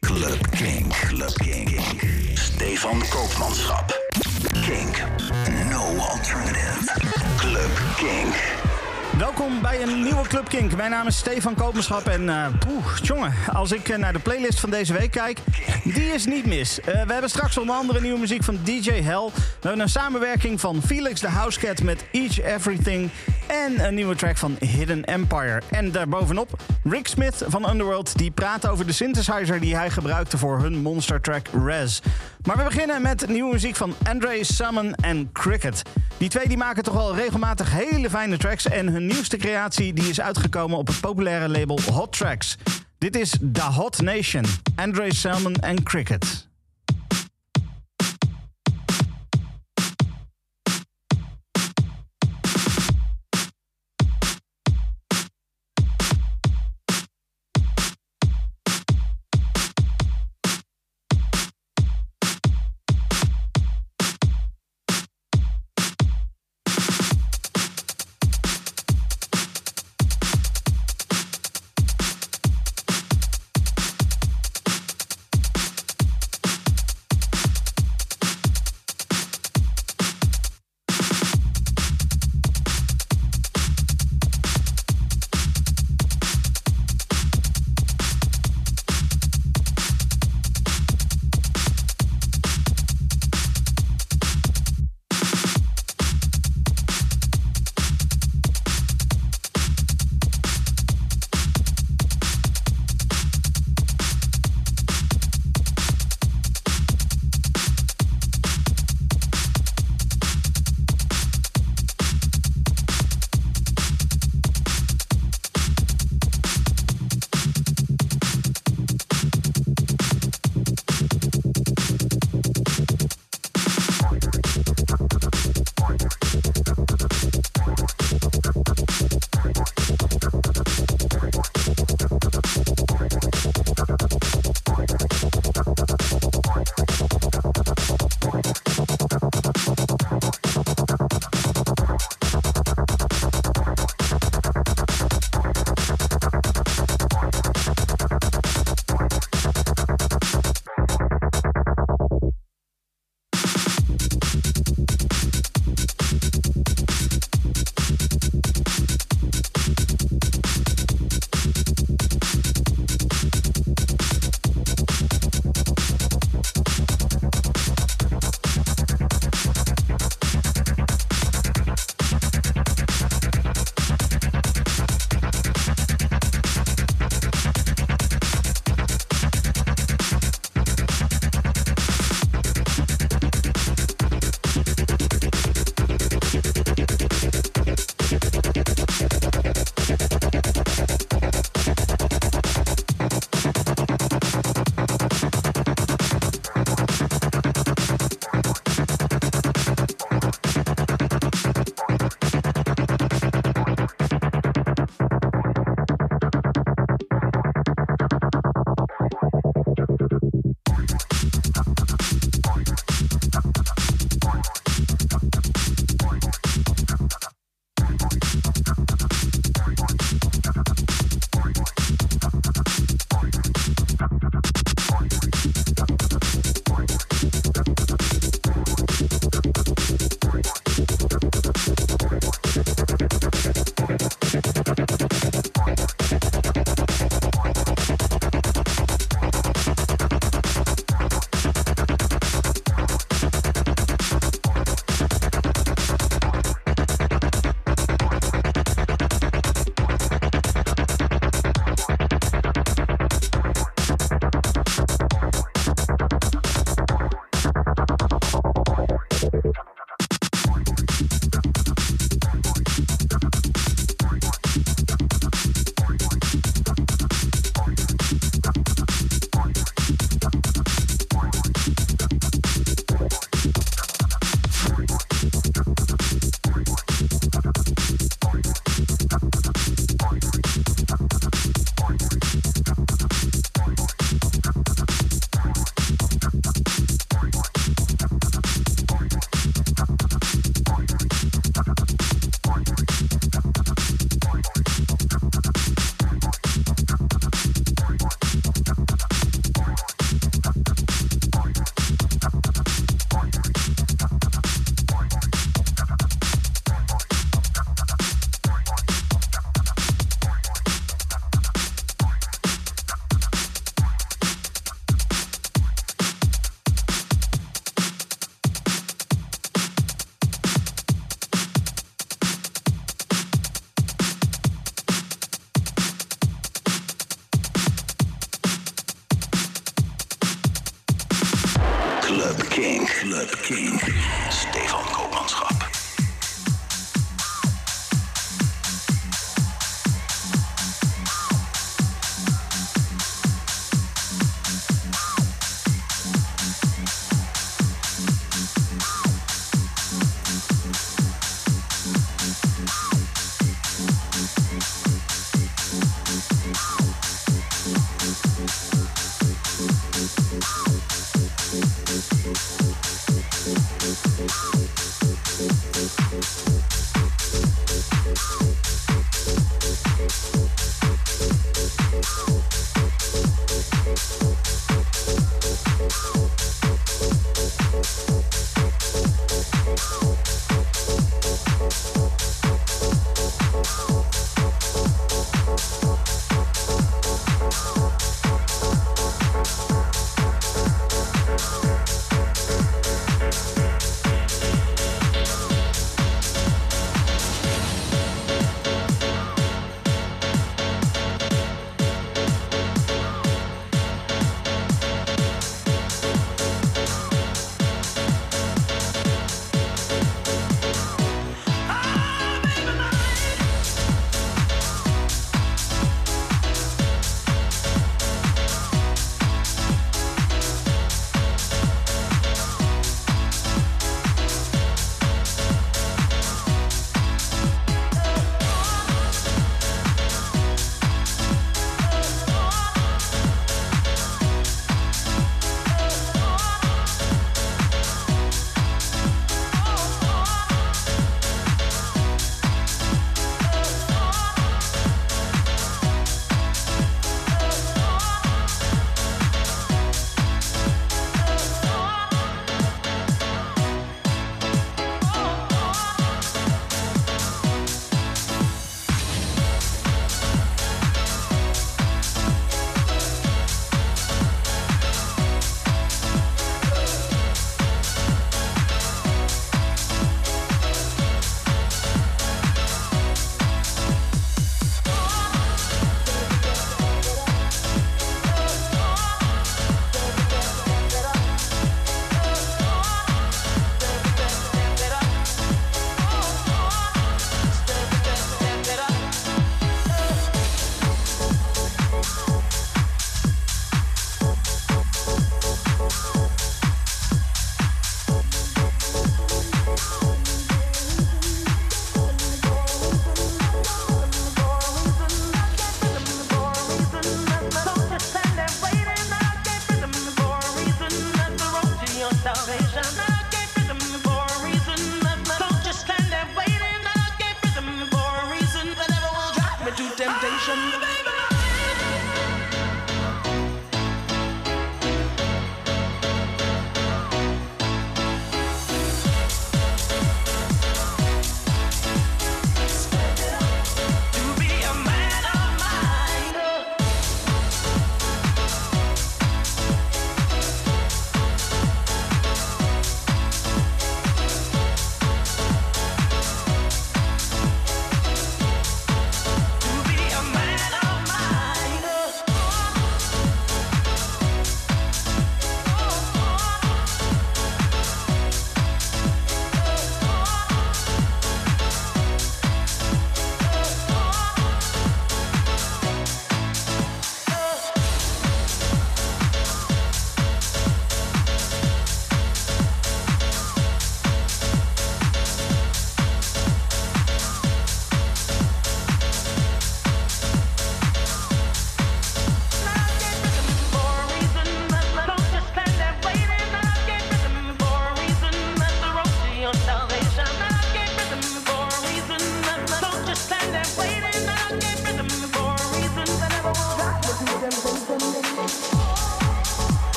Club Kink. Club Kink. Stefan Koopmanschap. Kink. No alternative. Club Kink. Welkom bij een nieuwe Club Kink. Mijn naam is Stefan Koopmanschap en uh, poeh, jongen, als ik eh, naar de playlist van deze week kijk, die is niet mis. Eh, we hebben straks onder andere nieuwe muziek van DJ Hell. Een samenwerking van Felix the Housecat met Each Everything en een nieuwe track van Hidden Empire. En daarbovenop Rick Smith van Underworld, die praat over de synthesizer die hij gebruikte voor hun monster track Res. Maar we beginnen met nieuwe muziek van Andre Summon en Cricket. Die twee die maken toch wel regelmatig hele fijne tracks en hun nieuwste creatie die is uitgekomen op het populaire label Hot Tracks. Dit is The Hot Nation, Andre Salmon en Cricket.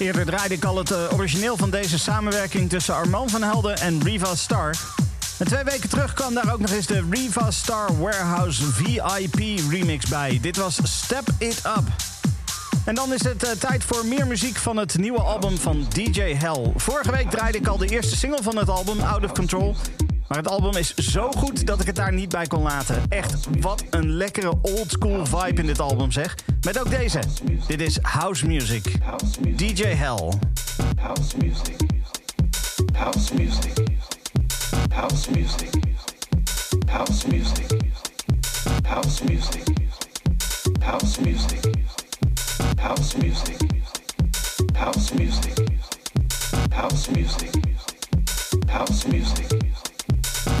Eerder draaide ik al het eh, origineel van deze samenwerking tussen Armand van Helden en Riva Star. En twee weken terug kwam daar ook nog eens de Riva Star Warehouse VIP remix bij. Dit was Step It Up. En dan is het uh, tijd voor meer muziek van het nieuwe album van DJ Hell. Vorige week draaide ik al de eerste single van het album, Out of Control. Maar het album is zo goed dat ik het daar niet bij kon laten. Echt, wat een lekkere oldschool vibe in dit album zeg. Met ook deze. Dit is House Music. DJ Hell. House music. House music. House music. House music. House music. House music. House music. House music. House music. House music.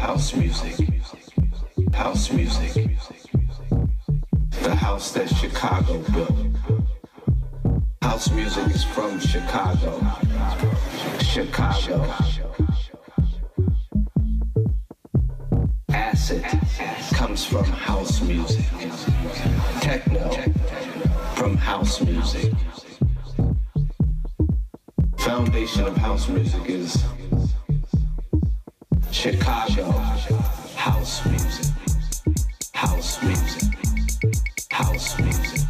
House music. House music. The house that Chicago built. House music is from Chicago. Chicago. Acid comes from house music. Techno from house music. Foundation of house music is Chicago house music. House music. House music.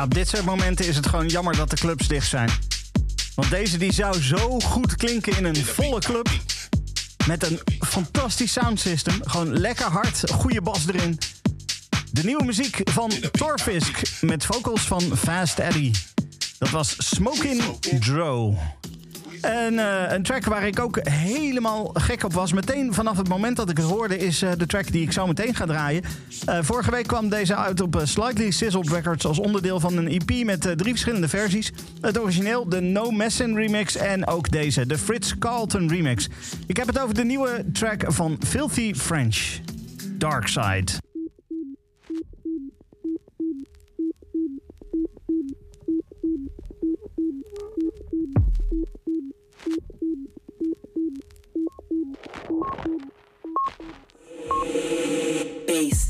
Ja, op dit soort momenten is het gewoon jammer dat de clubs dicht zijn. Want deze die zou zo goed klinken in een volle club. Met een fantastisch soundsystem. Gewoon lekker hard, goede bas erin. De nieuwe muziek van Torfisk met vocals van Fast Eddie. Dat was Smokin' Dro. En eh, een track waar ik ook helemaal gek op was. Meteen vanaf het moment dat ik het hoorde, is eh, de track die ik zo meteen ga draaien. Eh, vorige week kwam deze uit op Slightly Sizzled Records als onderdeel van een EP met drie verschillende versies. Het origineel, de No Messin remix en ook deze, de Fritz Carlton remix. Ik heb het over de nieuwe track van Filthy French, Dark Side. Peace.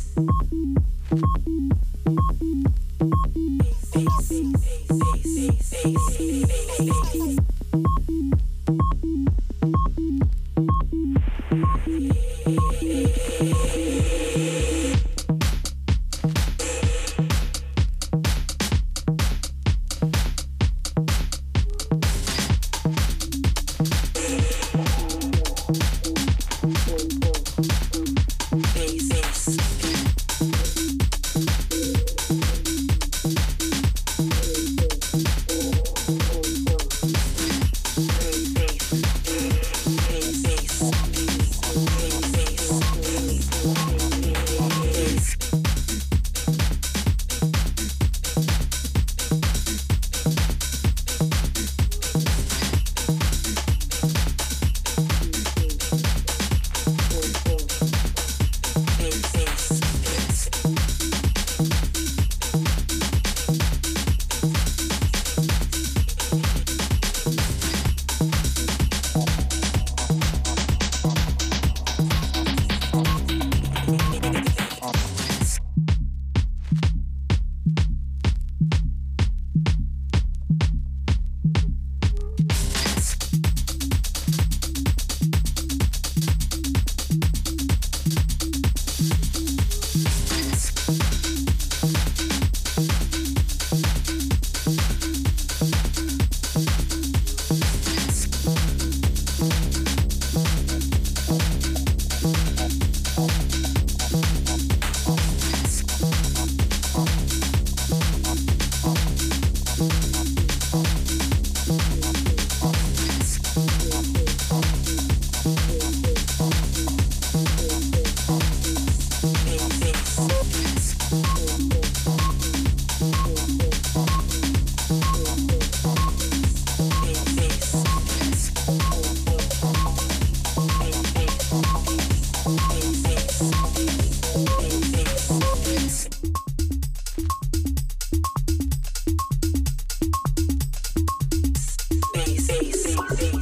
Beats.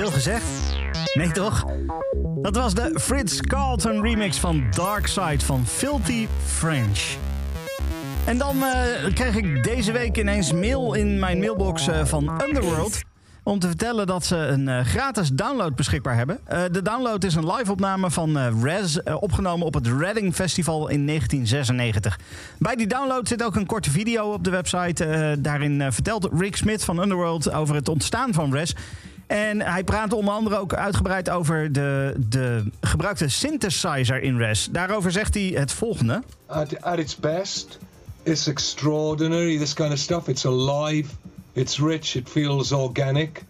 Veel gezegd? Nee toch? Dat was de Fritz Carlton remix van Dark Side van Filthy French. En dan eh, kreeg ik deze week ineens mail in mijn mailbox eh, van Underworld. Om te vertellen dat ze een eh, gratis download beschikbaar hebben. De download is een live-opname van eh, opgenomen op het Reading Festival in 1996. Bij die download zit ook een korte video op de website. Daarin vertelt Rick Smith van Underworld over het ontstaan van Rez. En hij praat onder andere ook uitgebreid over de, de gebruikte synthesizer in Rez. Daarover zegt hij het volgende. at, its best, it's extraordinary. This kind of stuff. It's alive. It's rich. It feels organic.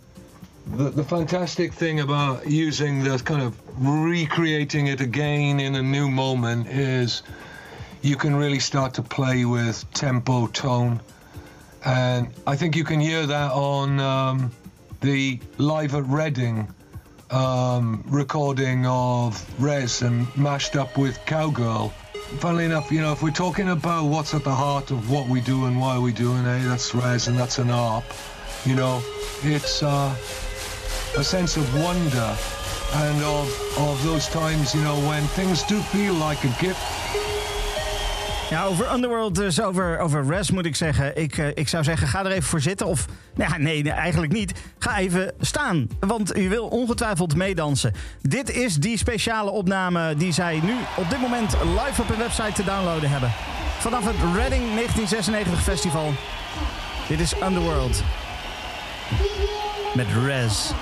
The, the fantastic thing about using the kind of recreating it again in a new moment is you can really start to play with tempo, tone, and I think you can hear that on um, the live at Reading um, recording of Res and mashed up with Cowgirl. Funnily enough, you know, if we're talking about what's at the heart of what we do and why we do it, eh, that's Res and that's an ARP. You know, it's uh, a sense of wonder and of, of those times, you know, when things do feel like a gift Ja, over Underworld, dus over, over Res moet ik zeggen. Ik, eh, ik zou zeggen, ga er even voor zitten. Of, nou nee, eigenlijk niet. Ga even staan, want u wil ongetwijfeld meedansen. Dit is die speciale opname die zij nu op dit moment live op hun website te downloaden hebben. Vanaf het Reading 1996 festival. Dit is Underworld. Met Res.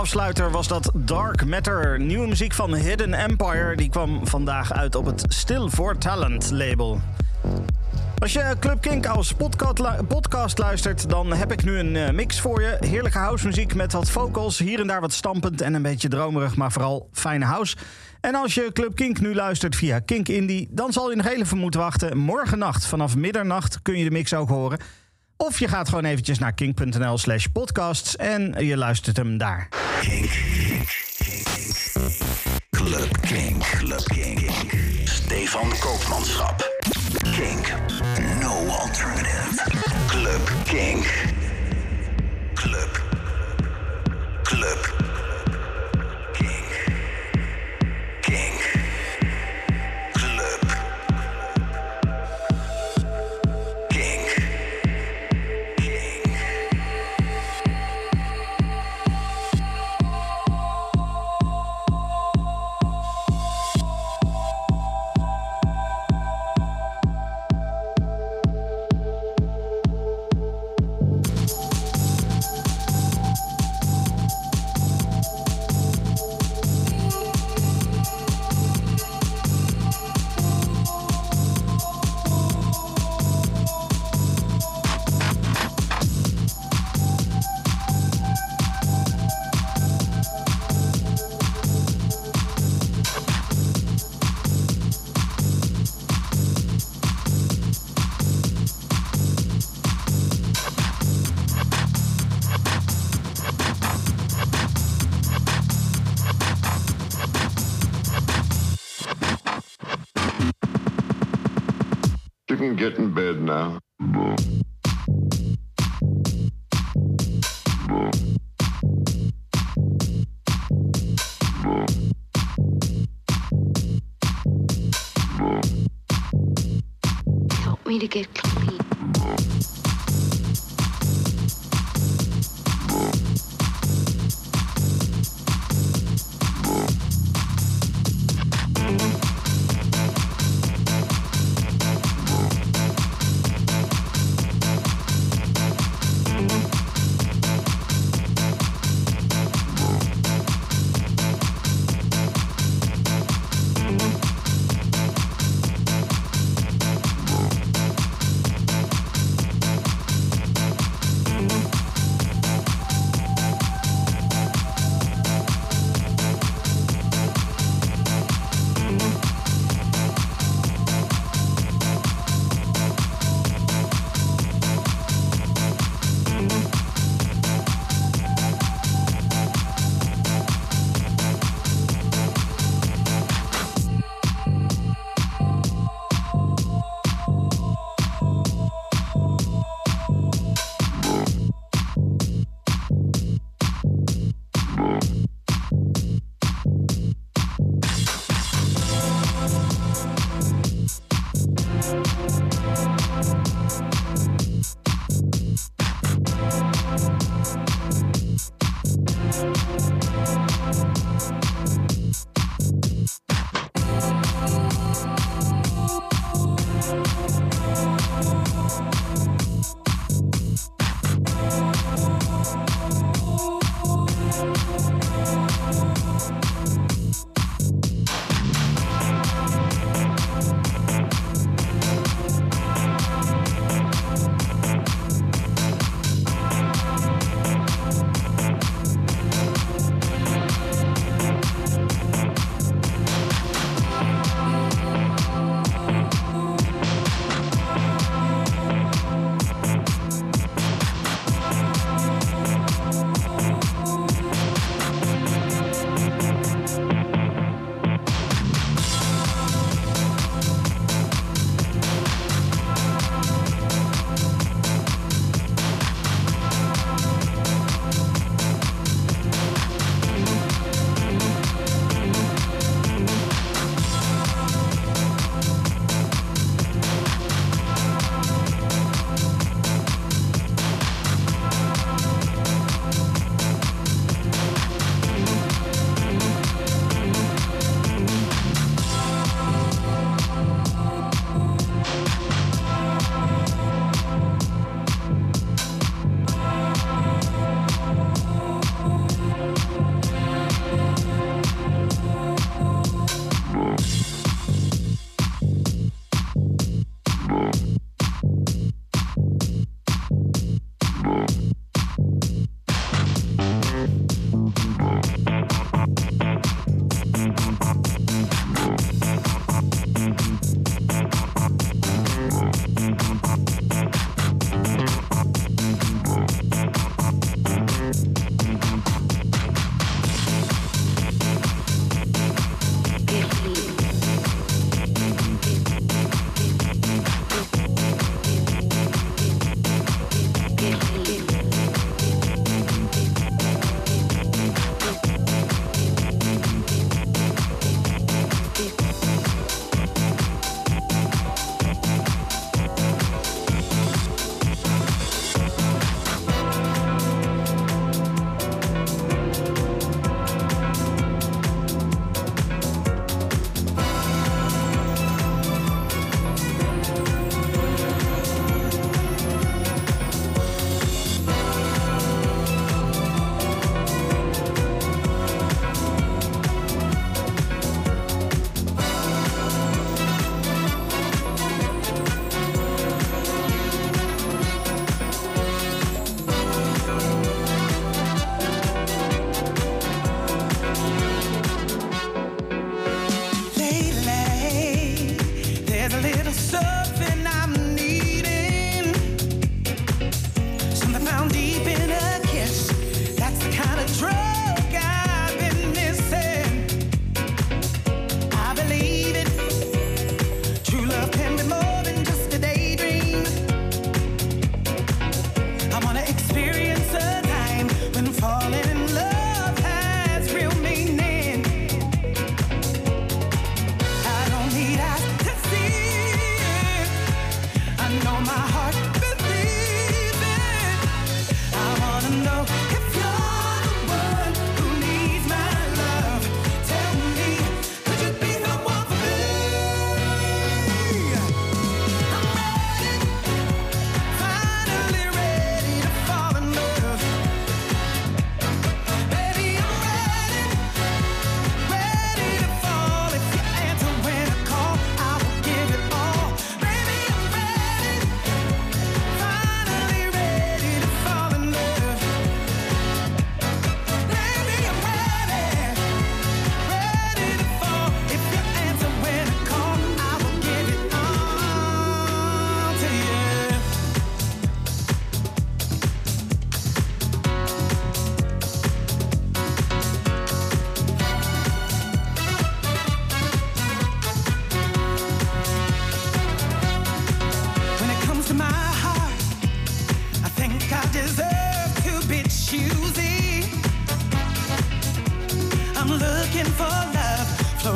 Afsluiter was dat Dark Matter, nieuwe muziek van Hidden Empire. Die kwam vandaag uit op het Still for Talent label. Als je Club Kink als podcast, luistert, dan heb ik nu een eh, mix voor je. Heerlijke housemuziek met wat vocals, hier en daar wat stampend en een beetje dromerig, maar vooral fijne house. En als je Club Kink nu luistert via Kink Indie, dan zal je nog even moeten wachten. Morgennacht vanaf middernacht kun je de mix ook horen. Of je gaat gewoon eventjes naar kink.nl slash podcasts en je luistert hem daar. Kink. Club Kink. Club Kink. Stefan Koopmanschap. Kink. No alternative. Club Kink.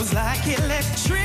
was like electric.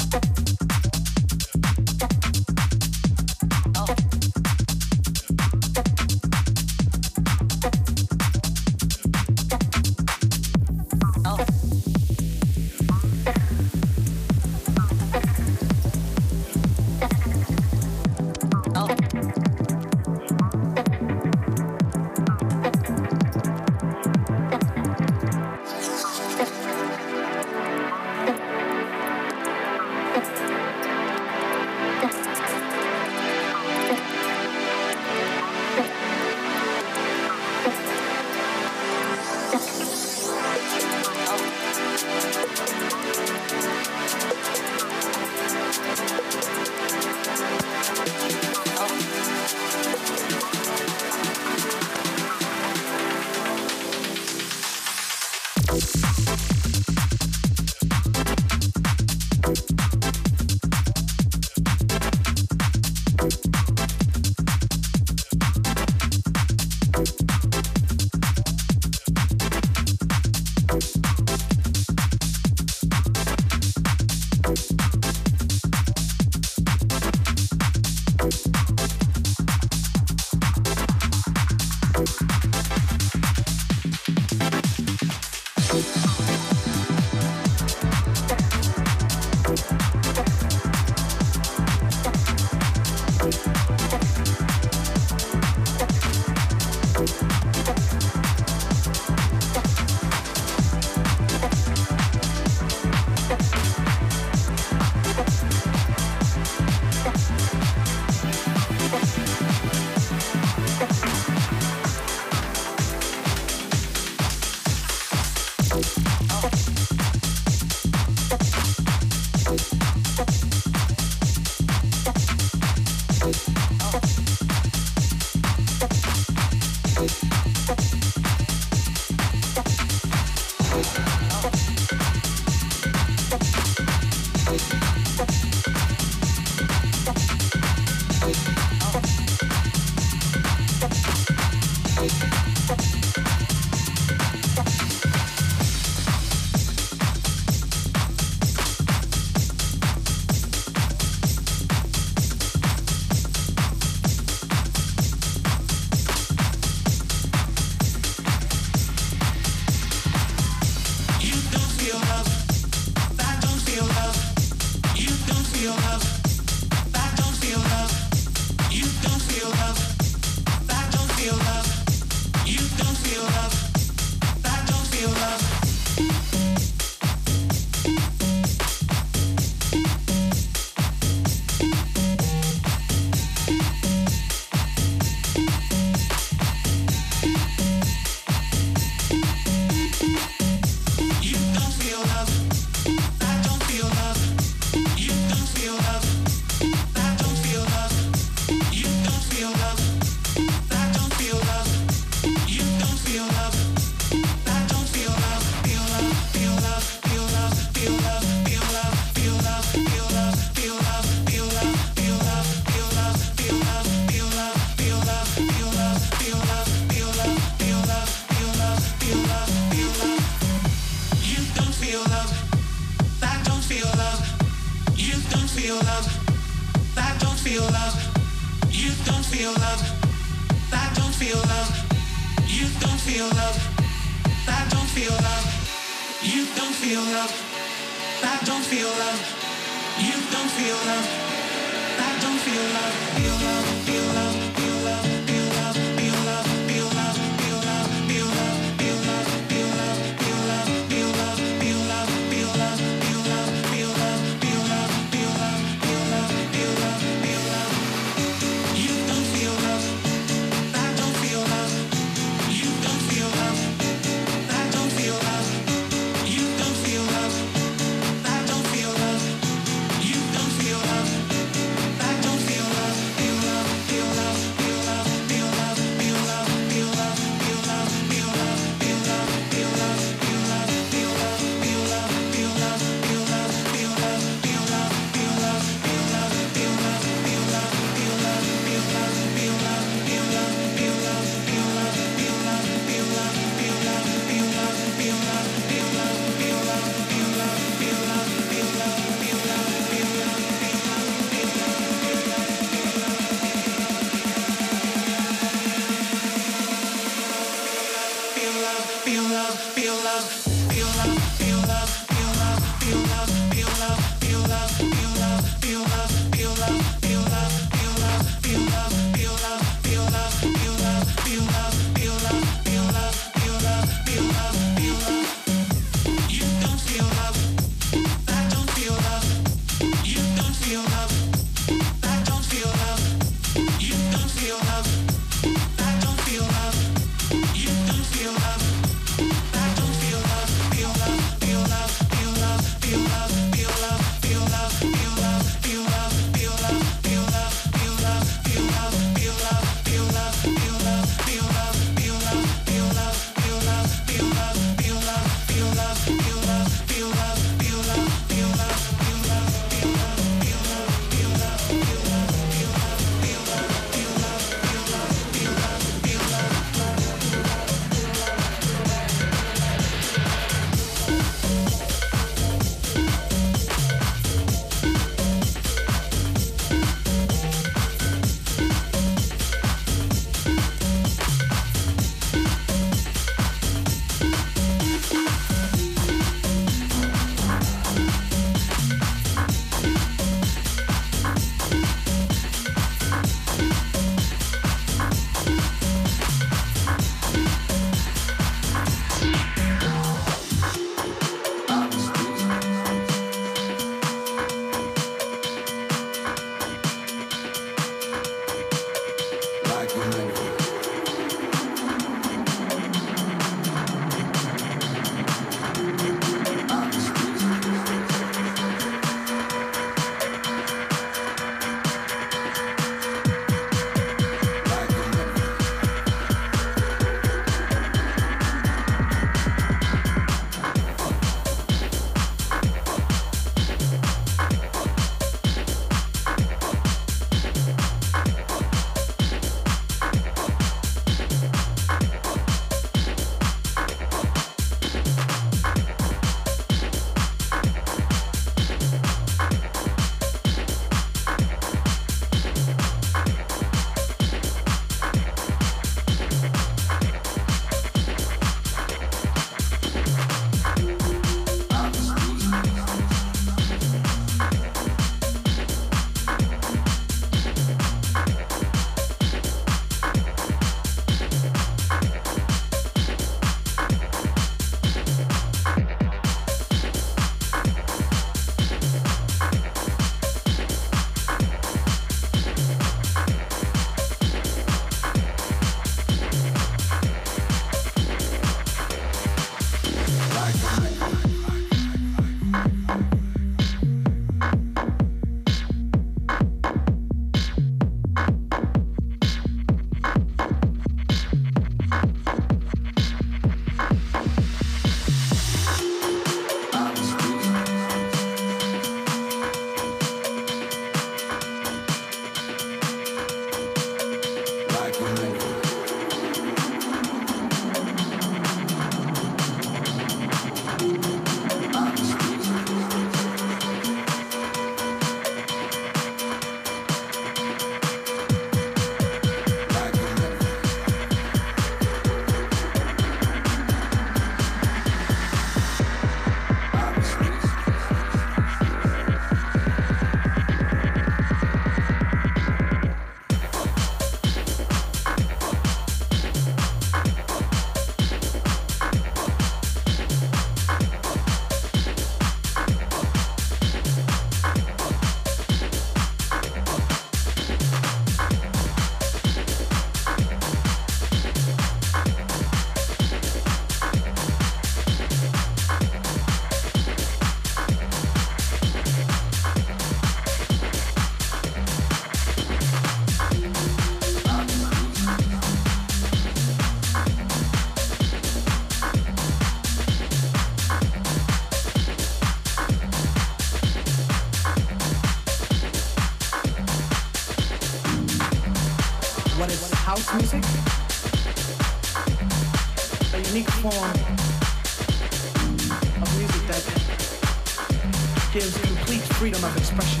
Freedom of expression.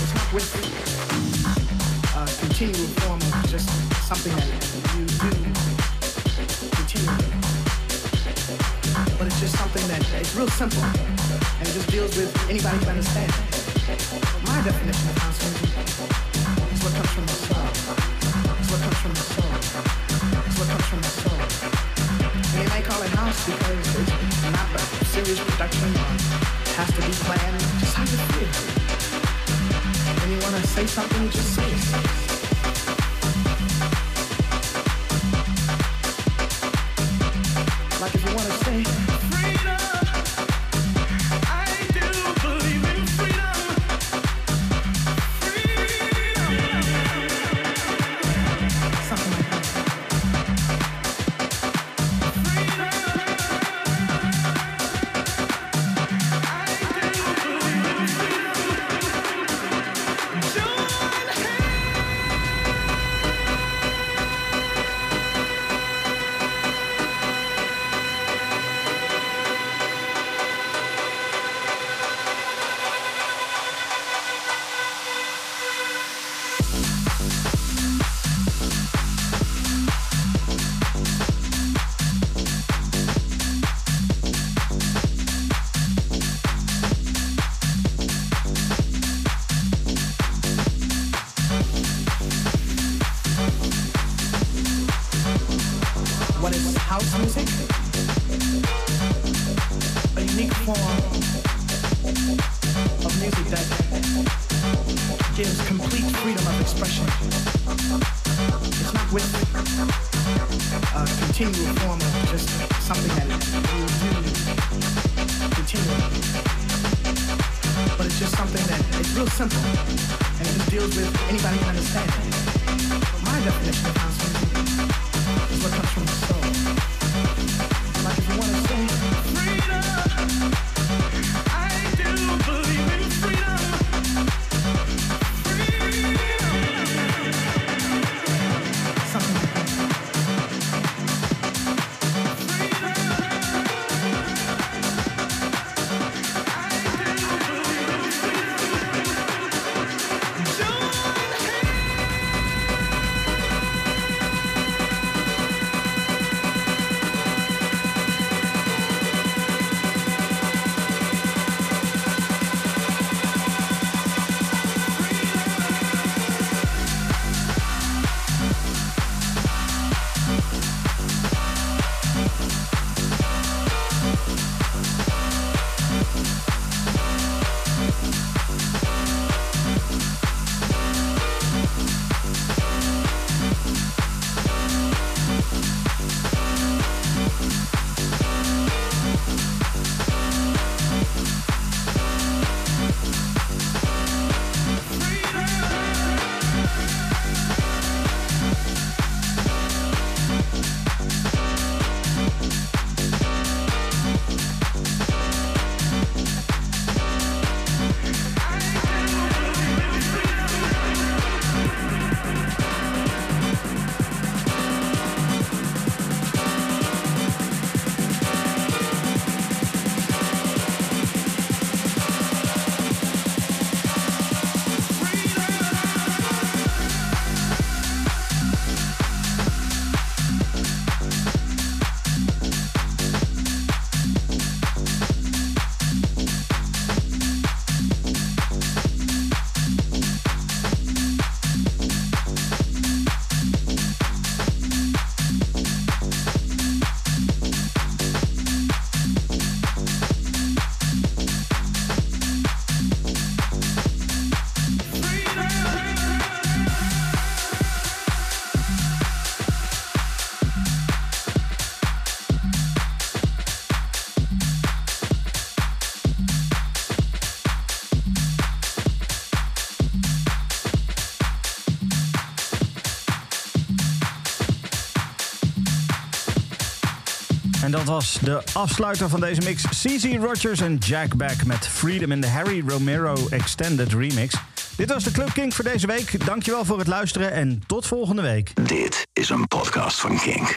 It's not with a uh, continual form of just something that you do continually. But it's just something that it's real simple and it just deals with anybody can understand. My definition dat was de afsluiter van deze mix. CZ Rogers en Jack Beck met Freedom in de Harry Romero Extended Remix. Dit was de Club Kink voor deze week. Dankjewel voor het luisteren en tot volgende week. Dit is een podcast van Kink.